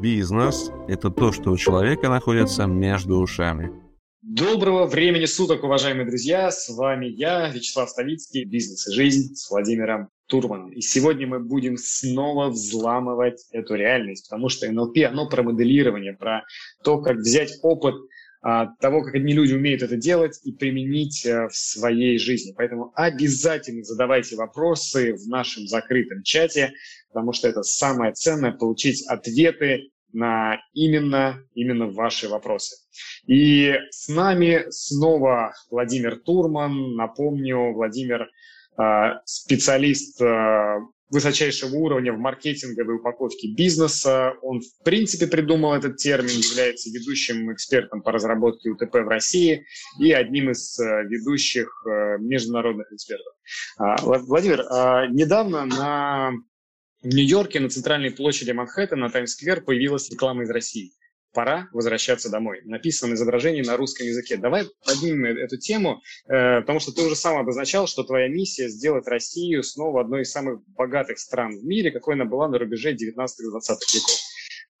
Бизнес – это то, что у человека находится между ушами. Доброго времени суток, уважаемые друзья! С вами я, Вячеслав Ставицкий, «Бизнес и жизнь» с Владимиром Турманом. И сегодня мы будем снова взламывать эту реальность, потому что НЛП, оно про моделирование, про то, как взять опыт того, как одни люди умеют это делать и применить э, в своей жизни. Поэтому обязательно задавайте вопросы в нашем закрытом чате, потому что это самое ценное – получить ответы на именно, именно ваши вопросы. И с нами снова Владимир Турман. Напомню, Владимир а, специалист а, высочайшего уровня в маркетинговой упаковке бизнеса. Он, в принципе, придумал этот термин, является ведущим экспертом по разработке УТП в России и одним из э, ведущих э, международных экспертов. А, Владимир, а, недавно на в Нью-Йорке на центральной площади Манхэттена на Таймс-сквер появилась реклама из России пора возвращаться домой. Написано изображение на русском языке. Давай поднимем э, эту тему, э, потому что ты уже сам обозначал, что твоя миссия сделать Россию снова одной из самых богатых стран в мире, какой она была на рубеже 19-20 веков.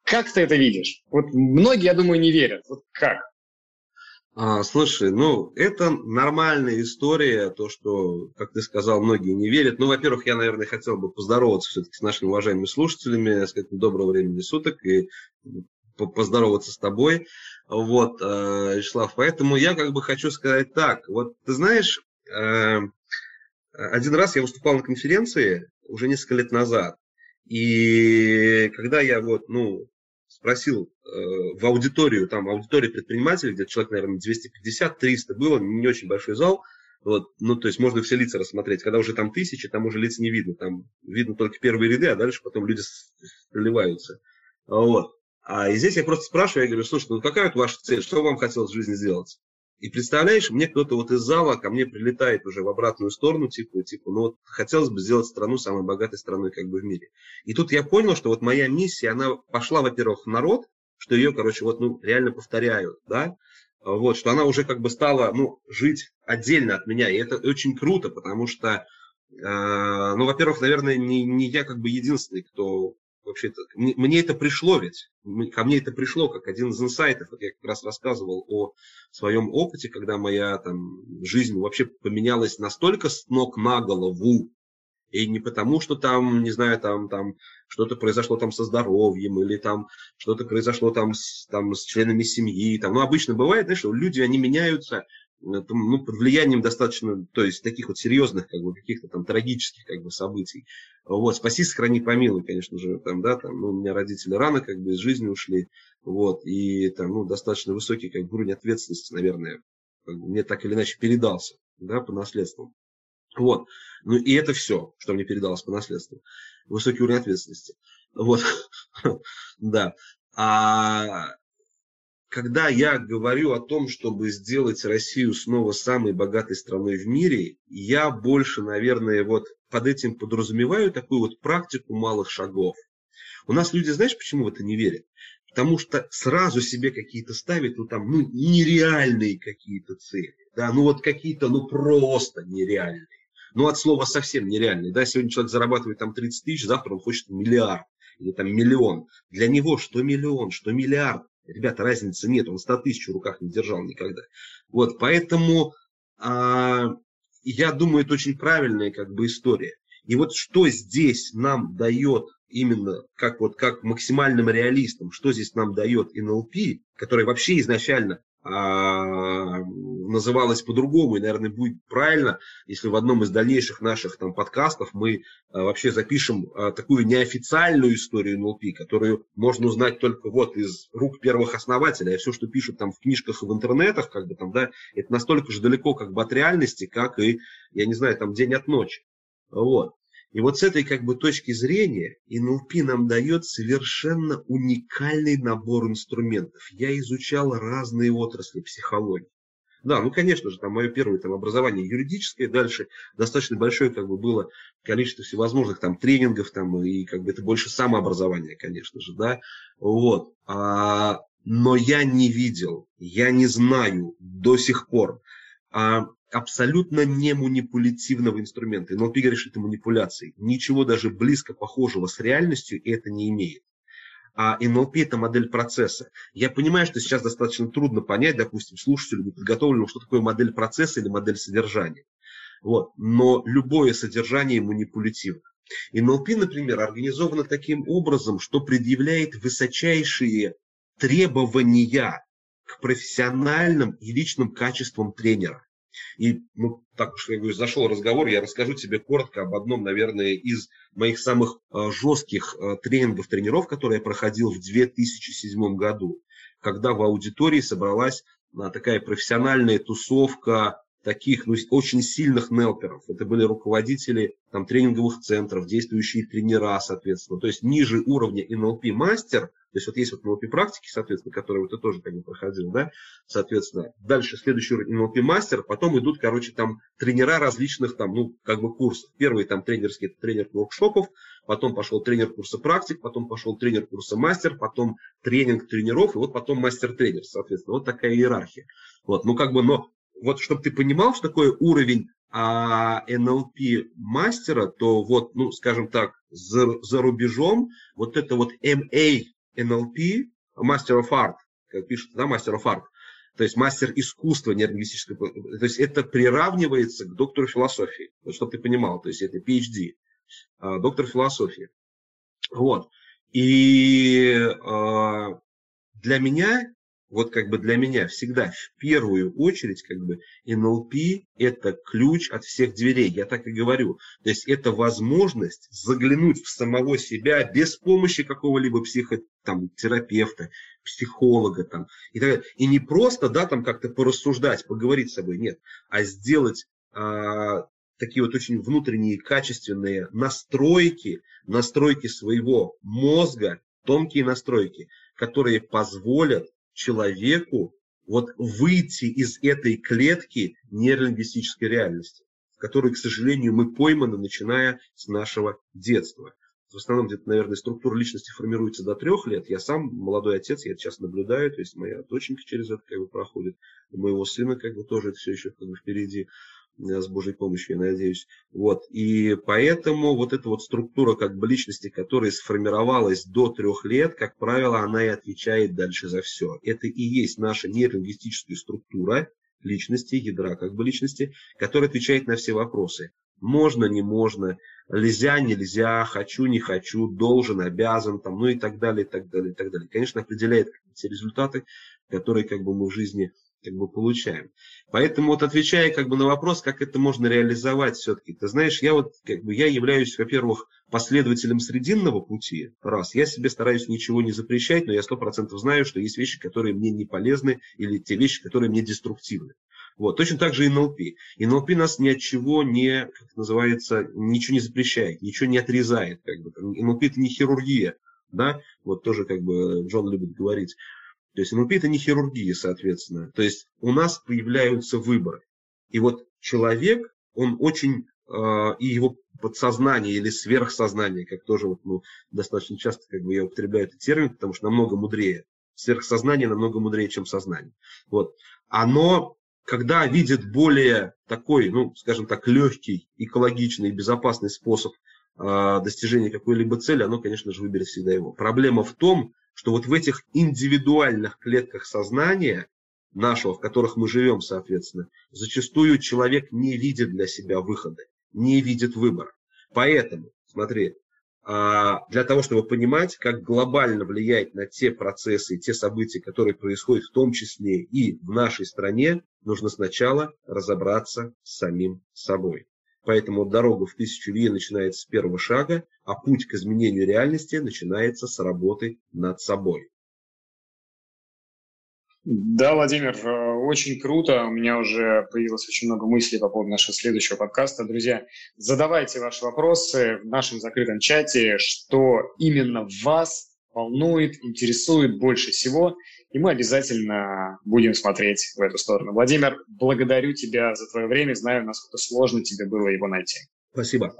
Как ты это видишь? Вот многие, я думаю, не верят. Вот как? А, слушай, ну, это нормальная история, то, что, как ты сказал, многие не верят. Ну, во-первых, я, наверное, хотел бы поздороваться все-таки с нашими уважаемыми слушателями, сказать доброго времени суток и поздороваться с тобой. Вот, э, Вячеслав, поэтому я как бы хочу сказать так. Вот ты знаешь, э, один раз я выступал на конференции уже несколько лет назад. И когда я вот, ну, спросил э, в аудиторию, там, аудитория предпринимателей, где человек, наверное, 250-300 было, не очень большой зал, вот, ну, то есть можно все лица рассмотреть. Когда уже там тысячи, там уже лиц не видно. Там видно только первые ряды, а дальше потом люди проливаются. Вот. А и здесь я просто спрашиваю, я говорю, слушай, ну какая вот ваша цель, что вам хотелось в жизни сделать? И представляешь, мне кто-то вот из зала ко мне прилетает уже в обратную сторону, типа, типа, ну вот хотелось бы сделать страну самой богатой страной как бы в мире. И тут я понял, что вот моя миссия, она пошла, во-первых, в народ, что ее, короче, вот, ну, реально повторяют, да, вот, что она уже как бы стала, ну, жить отдельно от меня, и это очень круто, потому что, э, ну, во-первых, наверное, не, не я как бы единственный, кто вообще-то, мне, мне это пришло ведь, ко мне это пришло как один из инсайтов, вот я как раз рассказывал о своем опыте, когда моя там жизнь вообще поменялась настолько с ног на голову, и не потому, что там, не знаю, там, там что-то произошло там со здоровьем, или там что-то произошло там с, там с членами семьи. Там. Ну, обычно бывает, знаешь, что люди, они меняются ну, под влиянием достаточно, то есть таких вот серьезных, как бы, каких-то там трагических, как бы, событий. Вот, спаси, сохрани, помилуй, конечно же, там, да, там, ну, у меня родители рано, как бы, из жизни ушли, вот, и там, ну, достаточно высокий, как бы, уровень ответственности, наверное, как бы, мне так или иначе передался, да, по наследству. Вот, ну, и это все, что мне передалось по наследству. Высокий уровень ответственности. Вот, да. А когда я говорю о том, чтобы сделать Россию снова самой богатой страной в мире, я больше, наверное, вот под этим подразумеваю такую вот практику малых шагов. У нас люди, знаешь, почему в это не верят? Потому что сразу себе какие-то ставят, ну там, ну, нереальные какие-то цели. Да, ну вот какие-то, ну просто нереальные. Ну от слова совсем нереальные. Да, сегодня человек зарабатывает там 30 тысяч, завтра он хочет миллиард или там миллион. Для него что миллион, что миллиард, Ребята, разницы нет, он 100 тысяч в руках не держал никогда. Вот, поэтому а, я думаю, это очень правильная как бы история. И вот что здесь нам дает именно как вот как максимальным реалистам, что здесь нам дает НЛП, который вообще изначально называлась по-другому, и, наверное, будет правильно, если в одном из дальнейших наших там подкастов мы а, вообще запишем а, такую неофициальную историю НЛП, которую можно узнать только вот из рук первых основателей, а все, что пишут там в книжках и в интернетах, как бы там, да, это настолько же далеко как бы от реальности, как и, я не знаю, там день от ночи. Вот. И вот с этой как бы точки зрения НЛП нам дает совершенно уникальный набор инструментов. Я изучал разные отрасли психологии. Да, ну, конечно же, там мое первое там, образование юридическое, дальше достаточно большое как бы было количество всевозможных там тренингов, там, и как бы это больше самообразование, конечно же, да, вот. А, но я не видел, я не знаю до сих пор а, абсолютно не манипулятивного инструмента. НЛП говорит, что это манипуляции. Ничего даже близко похожего с реальностью это не имеет. а НЛП – это модель процесса. Я понимаю, что сейчас достаточно трудно понять, допустим, слушателю неподготовленному, что такое модель процесса или модель содержания. Вот. Но любое содержание манипулятивно. НЛП, например, организовано таким образом, что предъявляет высочайшие требования к профессиональным и личным качествам тренера. И, ну, так уж я говорю, зашел разговор, я расскажу тебе коротко об одном, наверное, из моих самых э, жестких э, тренингов, тренеров, которые я проходил в 2007 году, когда в аудитории собралась э, такая профессиональная тусовка таких ну, очень сильных нелперов. Это были руководители там, тренинговых центров, действующие тренера, соответственно. То есть ниже уровня NLP мастер, то есть вот есть вот NLP практики, соответственно, которые вот ты тоже как бы проходил, да, соответственно. Дальше следующий уровень NLP мастер, потом идут, короче, там тренера различных там, ну, как бы курсов. Первый там тренерский, это тренер воркшопов, потом пошел тренер курса практик, потом пошел тренер курса мастер, потом тренинг тренеров, и вот потом мастер-тренер, соответственно. Вот такая иерархия. Вот, ну, как бы, но вот чтобы ты понимал, что такое уровень а, НЛП мастера, то вот, ну, скажем так, за, за рубежом вот это вот MA NLP, Master of Art, как пишет, да, Master of Art, то есть мастер искусства нейролингвистического, то есть это приравнивается к доктору философии, вот, чтобы ты понимал, то есть это PhD, а, доктор философии. Вот. И э, для меня вот как бы для меня всегда в первую очередь как бы НЛП это ключ от всех дверей, я так и говорю. То есть это возможность заглянуть в самого себя без помощи какого-либо психотерапевта, психолога там и так далее. И не просто, да, там как-то порассуждать, поговорить с собой, нет, а сделать а, такие вот очень внутренние качественные настройки, настройки своего мозга, тонкие настройки, которые позволят человеку вот выйти из этой клетки нейролингвистической реальности, в которой, к сожалению, мы пойманы, начиная с нашего детства. В основном где-то, наверное, структура личности формируется до трех лет. Я сам молодой отец, я это сейчас наблюдаю, то есть моя доченька через это как бы проходит, у моего сына как бы тоже это все еще как бы впереди. Э, с Божьей помощью, я надеюсь. Вот. И поэтому вот эта вот структура как бы личности, которая сформировалась до трех лет, как правило, она и отвечает дальше за все. Это и есть наша нейролингвистическая структура личности, ядра как бы личности, которая отвечает на все вопросы. Можно, не можно, нельзя, нельзя, хочу, не хочу, должен, обязан, там, ну и так далее, и так далее, и так далее. Конечно, определяет те результаты, которые как бы мы в жизни как бы получаем. Поэтому вот отвечая как бы на вопрос, как это можно реализовать все-таки, ты знаешь, я вот как бы я являюсь, во-первых, последователем срединного пути, раз, я себе стараюсь ничего не запрещать, но я сто процентов знаю, что есть вещи, которые мне не полезны, или те вещи, которые мне деструктивны. Вот. Точно так же и НЛП. И НЛП нас ни от чего не, как называется, ничего не запрещает, ничего не отрезает. Как бы. НЛП это не хирургия, да, вот тоже как бы Джон любит говорить. То есть НЛП это не хирургия, соответственно. То есть у нас появляются выборы. И вот человек, он очень, э, и его подсознание или сверхсознание, как тоже вот, ну, достаточно часто как бы я употребляю этот термин, потому что намного мудрее. Сверхсознание намного мудрее, чем сознание. Вот. Оно, когда видит более такой, ну, скажем так, легкий, экологичный, безопасный способ э, достижения какой-либо цели, оно, конечно же, выберет всегда его. Проблема в том, что вот в этих индивидуальных клетках сознания нашего, в которых мы живем, соответственно, зачастую человек не видит для себя выхода, не видит выбора. Поэтому, смотри, а, для того, чтобы понимать, как глобально влиять на те процессы те события, которые происходят в том числе и в нашей стране, нужно сначала разобраться с самим собой. Поэтому дорога в тысячу ли начинается с первого шага, а путь к изменению реальности начинается с работы над собой. Да, Владимир, э, очень круто. У меня уже появилось очень много мыслей по поводу нашего следующего подкаста. Друзья, задавайте ваши вопросы в нашем закрытом чате, что именно вас волнует, интересует больше всего и мы обязательно будем смотреть в эту сторону. Владимир, благодарю тебя за твое время, знаю, насколько сложно тебе было его найти. Спасибо.